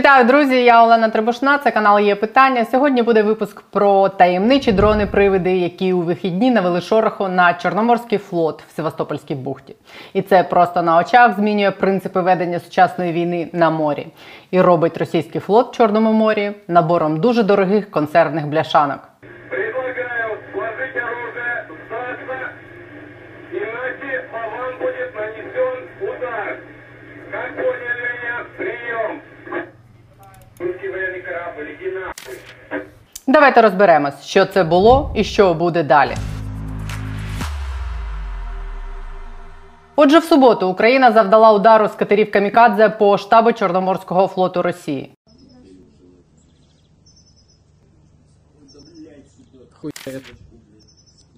Вітаю, друзі! Я Олена Требушна. Це канал є питання. Сьогодні буде випуск про таємничі дрони-привиди, які у вихідні навели шороху на Чорноморський флот в Севастопольській бухті. І це просто на очах змінює принципи ведення сучасної війни на морі і робить російський флот в Чорному морі набором дуже дорогих консервних бляшанок. Предлагаю сложить оружие, сдаться, иначе по вам будет нанесен удар. Как поняли Давайте розберемось, що це було і що буде далі. Отже, в суботу Україна завдала удару з катерів Камікадзе по штабу Чорноморського флоту Росії.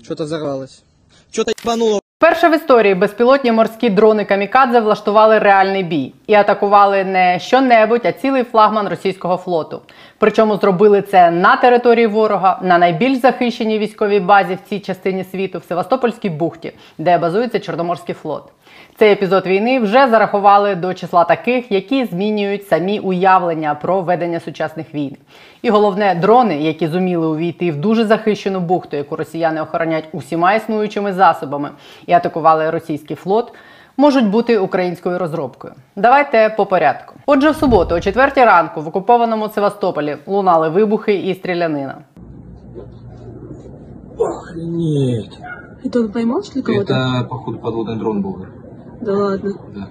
Что-то взорвалось. Что-то ебануло. Перше в історії безпілотні морські дрони Камікадзе влаштували реальний бій і атакували не що-небудь, а цілий флагман російського флоту. Причому зробили це на території ворога, на найбільш захищеній військовій базі в цій частині світу, в Севастопольській бухті, де базується Чорноморський флот. Цей епізод війни вже зарахували до числа таких, які змінюють самі уявлення про ведення сучасних війн. І головне, дрони, які зуміли увійти в дуже захищену бухту, яку росіяни охоронять усіма існуючими засобами, і атакували російський флот Можуть бути українською розробкою. Давайте по порядку. Отже, в суботу, о 4 ранку, в окупованому Севастополі лунали вибухи і стрілянина. Охренеть. Это он поймал, что ли, кого-то? Это, походу, подводный дрон был. Да ладно. Да.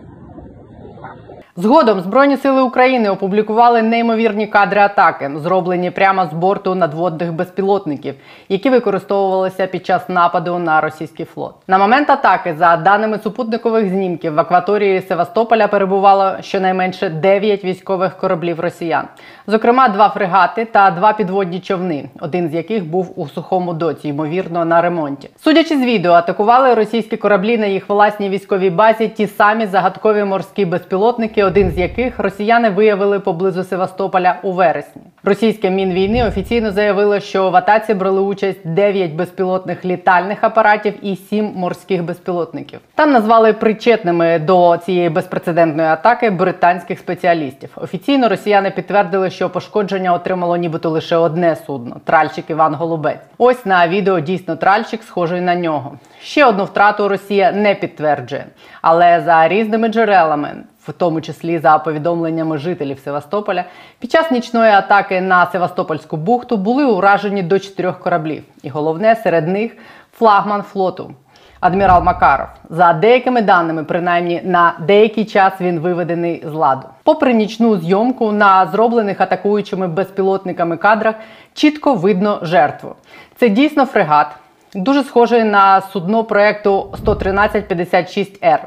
Згодом Збройні сили України опублікували неймовірні кадри атаки, зроблені прямо з борту надводних безпілотників, які використовувалися під час нападу на російський флот. На момент атаки, за даними супутникових знімків, в акваторії Севастополя перебувало щонайменше 9 військових кораблів росіян, зокрема два фрегати та два підводні човни, один з яких був у сухому доці, ймовірно, на ремонті. Судячи з відео, атакували російські кораблі на їх власній військовій базі ті самі загадкові морські безпілотники, один з яких росіяни виявили поблизу Севастополя у вересні. Російське мінвійни офіційно заявило, що в атаці брали участь 9 безпілотних літальних апаратів і 7 морських безпілотників. Там назвали причетними до цієї безпрецедентної атаки британських спеціалістів. Офіційно росіяни підтвердили, що пошкодження отримало нібито лише одне судно тральщик Іван Голубець. Ось на відео дійсно тральщик схожий на нього. Ще одну втрату Росія не підтверджує, але за різними джерелами в тому числі за повідомленнями жителів Севастополя, під час нічної атаки на Севастопольську бухту були уражені до чотирьох кораблів, і головне серед них флагман флоту. Адмірал Макаров за деякими даними, принаймні на деякий час він виведений з ладу. Попри нічну зйомку на зроблених атакуючими безпілотниками кадрах, чітко видно жертву. Це дійсно фрегат, дуже схожий на судно проекту 11356Р.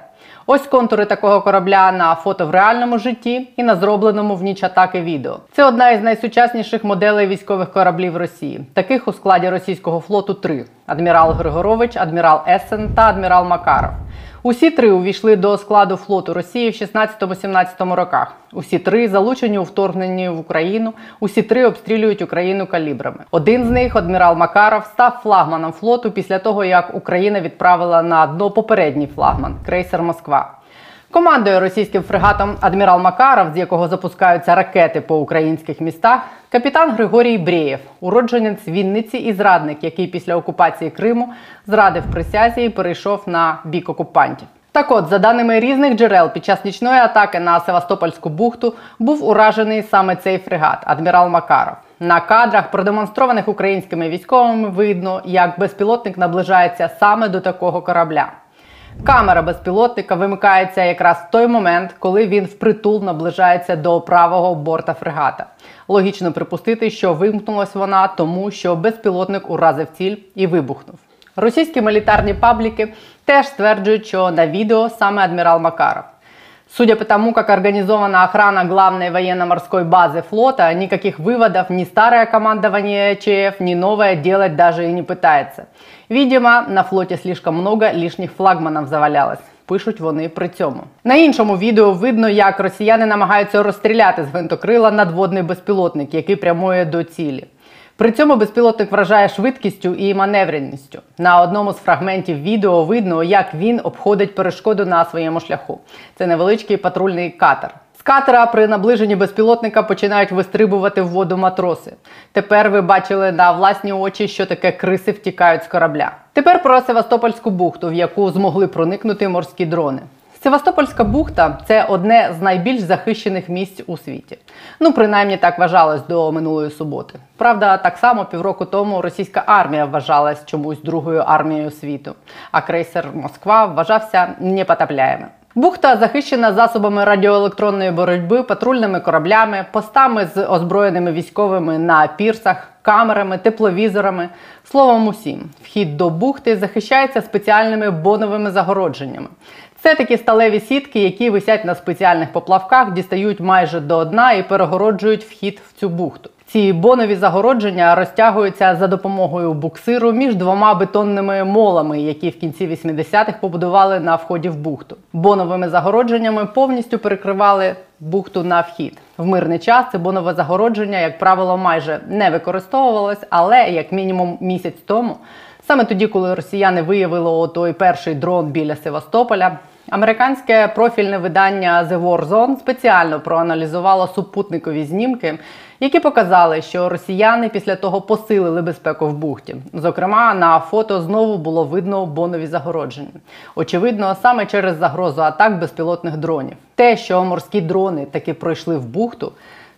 Ось контури такого корабля на фото в реальному житті і на зробленому в ніч атаки відео. Це одна із найсучасніших моделей військових кораблів Росії. Таких у складі російського флоту три: адмірал Григорович, адмірал Есен та адмірал Макаров. Усі три увійшли до складу флоту Росії в 16-17 роках. Усі три залучені у вторгненні в Україну. Усі три обстрілюють Україну калібрами. Один з них, адмірал Макаров, став флагманом флоту після того, як Україна відправила на дно попередній флагман крейсер Москва. Командує російським фрегатом адмірал Макаров, з якого запускаються ракети по українських містах, капітан Григорій Брєєв, уродженець Вінниці і зрадник, який після окупації Криму зрадив присязі і перейшов на бік окупантів. Так от, за даними різних джерел, під час нічної атаки на Севастопольську бухту був уражений саме цей фрегат адмірал Макаров. На кадрах, продемонстрованих українськими військовими, видно, як безпілотник наближається саме до такого корабля. Камера безпілотника вимикається якраз в той момент, коли він впритул наближається до правого борта фрегата. Логічно припустити, що вимкнулась вона, тому що безпілотник уразив ціль і вибухнув. Російські мілітарні пабліки теж стверджують, що на відео саме адмірал Макаров. Судя по тому, как организована охрана главной военно-морской базы флота, никаких выводов ни старое командование ЧФ, ни новое делать даже и не пытается. Видимо, на флоті слишком много лишніх флагманів завалялось. Пишуть вони при цьому. На іншому відео видно, як росіяни намагаються розстріляти з гвинтокрила надводний безпілотник, який прямує до цілі. При цьому безпілотник вражає швидкістю і маневреністю. На одному з фрагментів відео видно, як він обходить перешкоду на своєму шляху. Це невеличкий патрульний катер. З катера при наближенні безпілотника починають вистрибувати в воду матроси. Тепер ви бачили на власні очі, що таке криси втікають з корабля. Тепер про Севастопольську бухту, в яку змогли проникнути морські дрони. Севастопольська бухта це одне з найбільш захищених місць у світі. Ну, принаймні так вважалось до минулої суботи. Правда, так само півроку тому російська армія вважалась чомусь другою армією світу, а крейсер Москва вважався непотопляємим. Бухта захищена засобами радіоелектронної боротьби, патрульними кораблями, постами з озброєними військовими на пірсах, камерами, тепловізорами. Словом, усім, вхід до бухти захищається спеціальними боновими загородженнями. Це такі сталеві сітки, які висять на спеціальних поплавках, дістають майже до дна і перегороджують вхід в цю бухту. Ці бонові загородження розтягуються за допомогою буксиру між двома бетонними молами, які в кінці 80-х побудували на вході в бухту. Боновими загородженнями повністю перекривали бухту на вхід. В мирний час це бонове загородження, як правило, майже не використовувалось, але як мінімум місяць тому, саме тоді, коли росіяни виявили той перший дрон біля Севастополя. Американське профільне видання The War Zone спеціально проаналізувало супутникові знімки, які показали, що росіяни після того посилили безпеку в бухті. Зокрема, на фото знову було видно бонові загородження. Очевидно, саме через загрозу атак безпілотних дронів. Те, що морські дрони таки пройшли в бухту,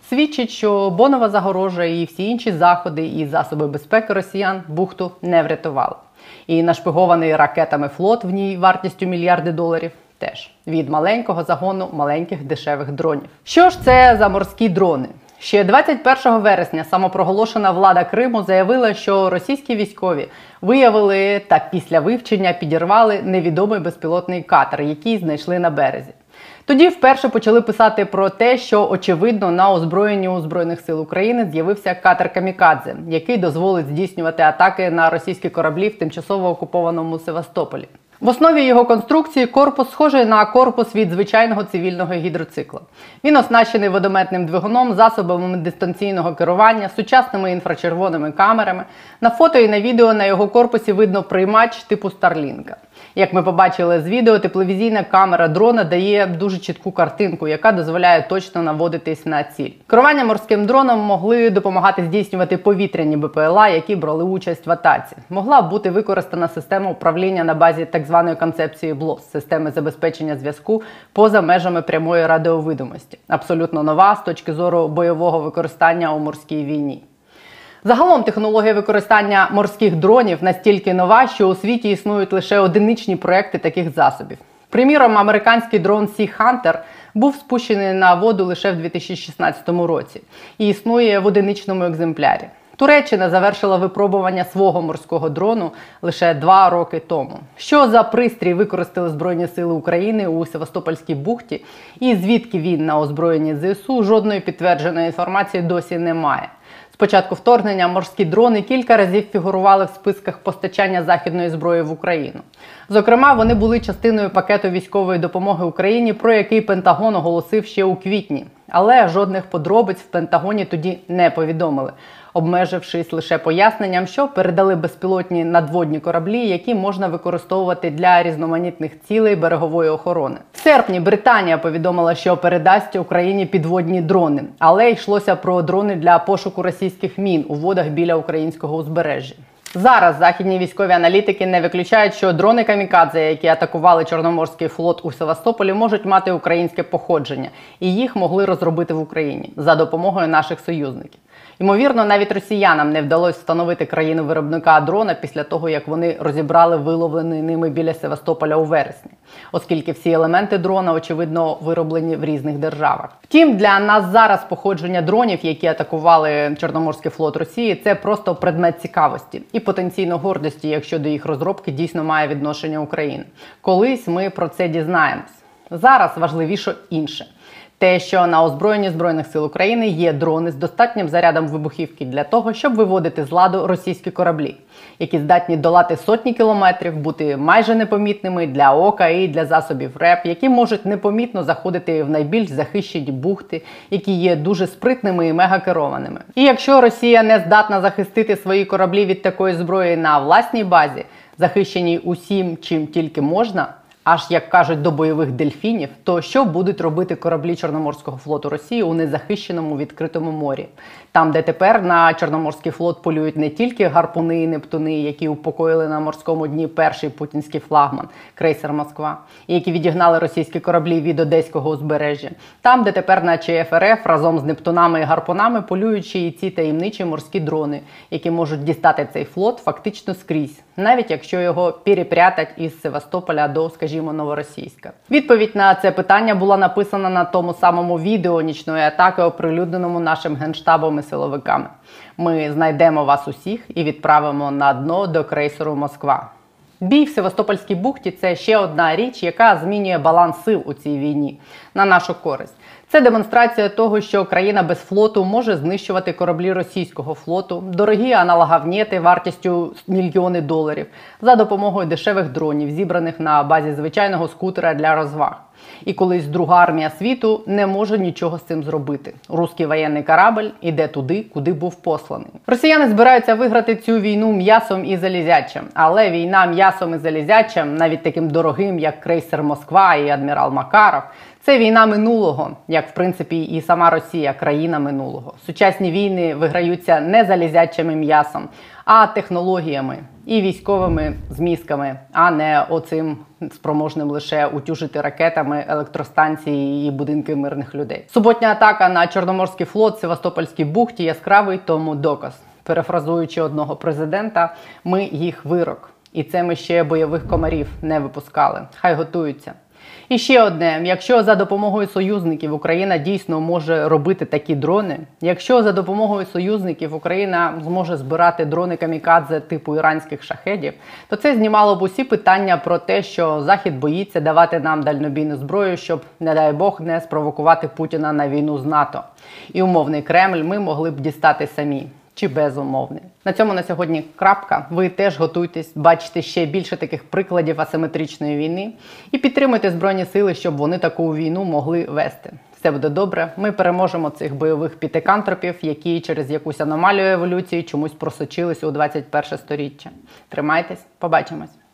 свідчить, що бонова загорожа і всі інші заходи і засоби безпеки росіян бухту не врятували. І нашпигований ракетами флот в ній вартістю мільярди доларів. Теж від маленького загону маленьких дешевих дронів. Що ж це за морські дрони? Ще 21 вересня самопроголошена влада Криму заявила, що російські військові виявили та після вивчення підірвали невідомий безпілотний катер, який знайшли на березі. Тоді вперше почали писати про те, що очевидно на озброєнні у збройних сил України з'явився катер Камікадзе, який дозволить здійснювати атаки на російські кораблі в тимчасово окупованому Севастополі. В основі його конструкції корпус схожий на корпус від звичайного цивільного гідроцикла. Він оснащений водометним двигуном, засобами дистанційного керування, сучасними інфрачервоними камерами. На фото і на відео на його корпусі видно приймач типу Старлінка. Як ми побачили з відео, тепловізійна камера дрона дає дуже чітку картинку, яка дозволяє точно наводитись на ціль. Керування морським дроном могли допомагати здійснювати повітряні БПЛА, які брали участь в атаці. Могла бути використана система управління на базі так званої концепції БЛОС системи забезпечення зв'язку поза межами прямої радіовидимості. Абсолютно нова з точки зору бойового використання у морській війні. Загалом технологія використання морських дронів настільки нова, що у світі існують лише одиничні проекти таких засобів. Приміром, американський дрон Sea Hunter був спущений на воду лише в 2016 році і існує в одиничному екземплярі. Туреччина завершила випробування свого морського дрону лише два роки тому. Що за пристрій використали Збройні Сили України у Севастопольській бухті, і звідки він на озброєнні ЗСУ жодної підтвердженої інформації досі немає. З початку вторгнення морські дрони кілька разів фігурували в списках постачання західної зброї в Україну. Зокрема, вони були частиною пакету військової допомоги Україні, про який Пентагон оголосив ще у квітні. Але жодних подробиць в Пентагоні тоді не повідомили, обмежившись лише поясненням, що передали безпілотні надводні кораблі, які можна використовувати для різноманітних цілей берегової охорони. В серпні Британія повідомила, що передасть Україні підводні дрони, але йшлося про дрони для пошуку російських мін у водах біля українського узбережжя. Зараз західні військові аналітики не виключають, що дрони камікадзе, які атакували Чорноморський флот у Севастополі, можуть мати українське походження, і їх могли розробити в Україні за допомогою наших союзників. Ймовірно, навіть росіянам не вдалося встановити країну виробника дрона після того, як вони розібрали виловлений ними біля Севастополя у вересні, оскільки всі елементи дрона, очевидно, вироблені в різних державах. Втім, для нас зараз походження дронів, які атакували Чорноморський флот Росії, це просто предмет цікавості і потенційно гордості, якщо до їх розробки дійсно має відношення України. Колись ми про це дізнаємось. Зараз важливіше інше. Те, що на озброєнні збройних сил України є дрони з достатнім зарядом вибухівки для того, щоб виводити з ладу російські кораблі, які здатні долати сотні кілометрів, бути майже непомітними для ока і для засобів РЕП, які можуть непомітно заходити в найбільш захищені бухти, які є дуже спритними і мегакерованими. І якщо Росія не здатна захистити свої кораблі від такої зброї на власній базі, захищеній усім, чим тільки можна. Аж як кажуть до бойових дельфінів, то що будуть робити кораблі Чорноморського флоту Росії у незахищеному відкритому морі, там, де тепер на Чорноморський флот полюють не тільки гарпуни і нептуни, які упокоїли на морському дні перший путінський флагман крейсер Москва, і які відігнали російські кораблі від одеського узбережжя, там, де тепер на ЧФРФ разом з нептунами і гарпунами полюють ще і ці таємничі морські дрони, які можуть дістати цей флот фактично скрізь, навіть якщо його перепрятать із Севастополя до, скажімо, Новоросійська. Відповідь на це питання була написана на тому самому відео нічної атаки, оприлюдненому нашим генштабом і силовиками. Ми знайдемо вас усіх і відправимо на дно до крейсеру Москва. Бій в Севастопольській бухті це ще одна річ, яка змінює баланс сил у цій війні на нашу користь. Це демонстрація того, що країна без флоту може знищувати кораблі російського флоту, дорогі аналогавнєти вартістю мільйони доларів за допомогою дешевих дронів, зібраних на базі звичайного скутера для розваг. І колись друга армія світу не може нічого з цим зробити. Руський воєнний корабль іде туди, куди був посланий. Росіяни збираються виграти цю війну м'ясом і залізячим, але війна м'ясом і залізячим, навіть таким дорогим, як крейсер Москва і адмірал Макаров, це війна минулого, як в принципі і сама Росія, країна минулого. Сучасні війни виграються не залізячими м'ясом, а технологіями і військовими змісками, а не оцим спроможним лише утюжити ракетами електростанції і будинки мирних людей. Суботня атака на Чорноморський флот Севастопольській бухті яскравий тому доказ. Перефразуючи одного президента, ми їх вирок. І це ми ще бойових комарів не випускали. Хай готуються. І ще одне: якщо за допомогою союзників Україна дійсно може робити такі дрони, якщо за допомогою союзників Україна зможе збирати дрони камікадзе типу іранських шахедів, то це знімало б усі питання про те, що Захід боїться давати нам дальнобійну зброю, щоб, не дай Бог, не спровокувати Путіна на війну з НАТО. І умовний Кремль ми могли б дістати самі чи безумовний. На цьому на сьогодні крапка. Ви теж готуйтесь бачити ще більше таких прикладів асиметричної війни і підтримуйте збройні сили, щоб вони таку війну могли вести. Все буде добре. Ми переможемо цих бойових пітикантропів, які через якусь аномалію еволюції чомусь просочились у 21 сторіччя. Тримайтесь, побачимось.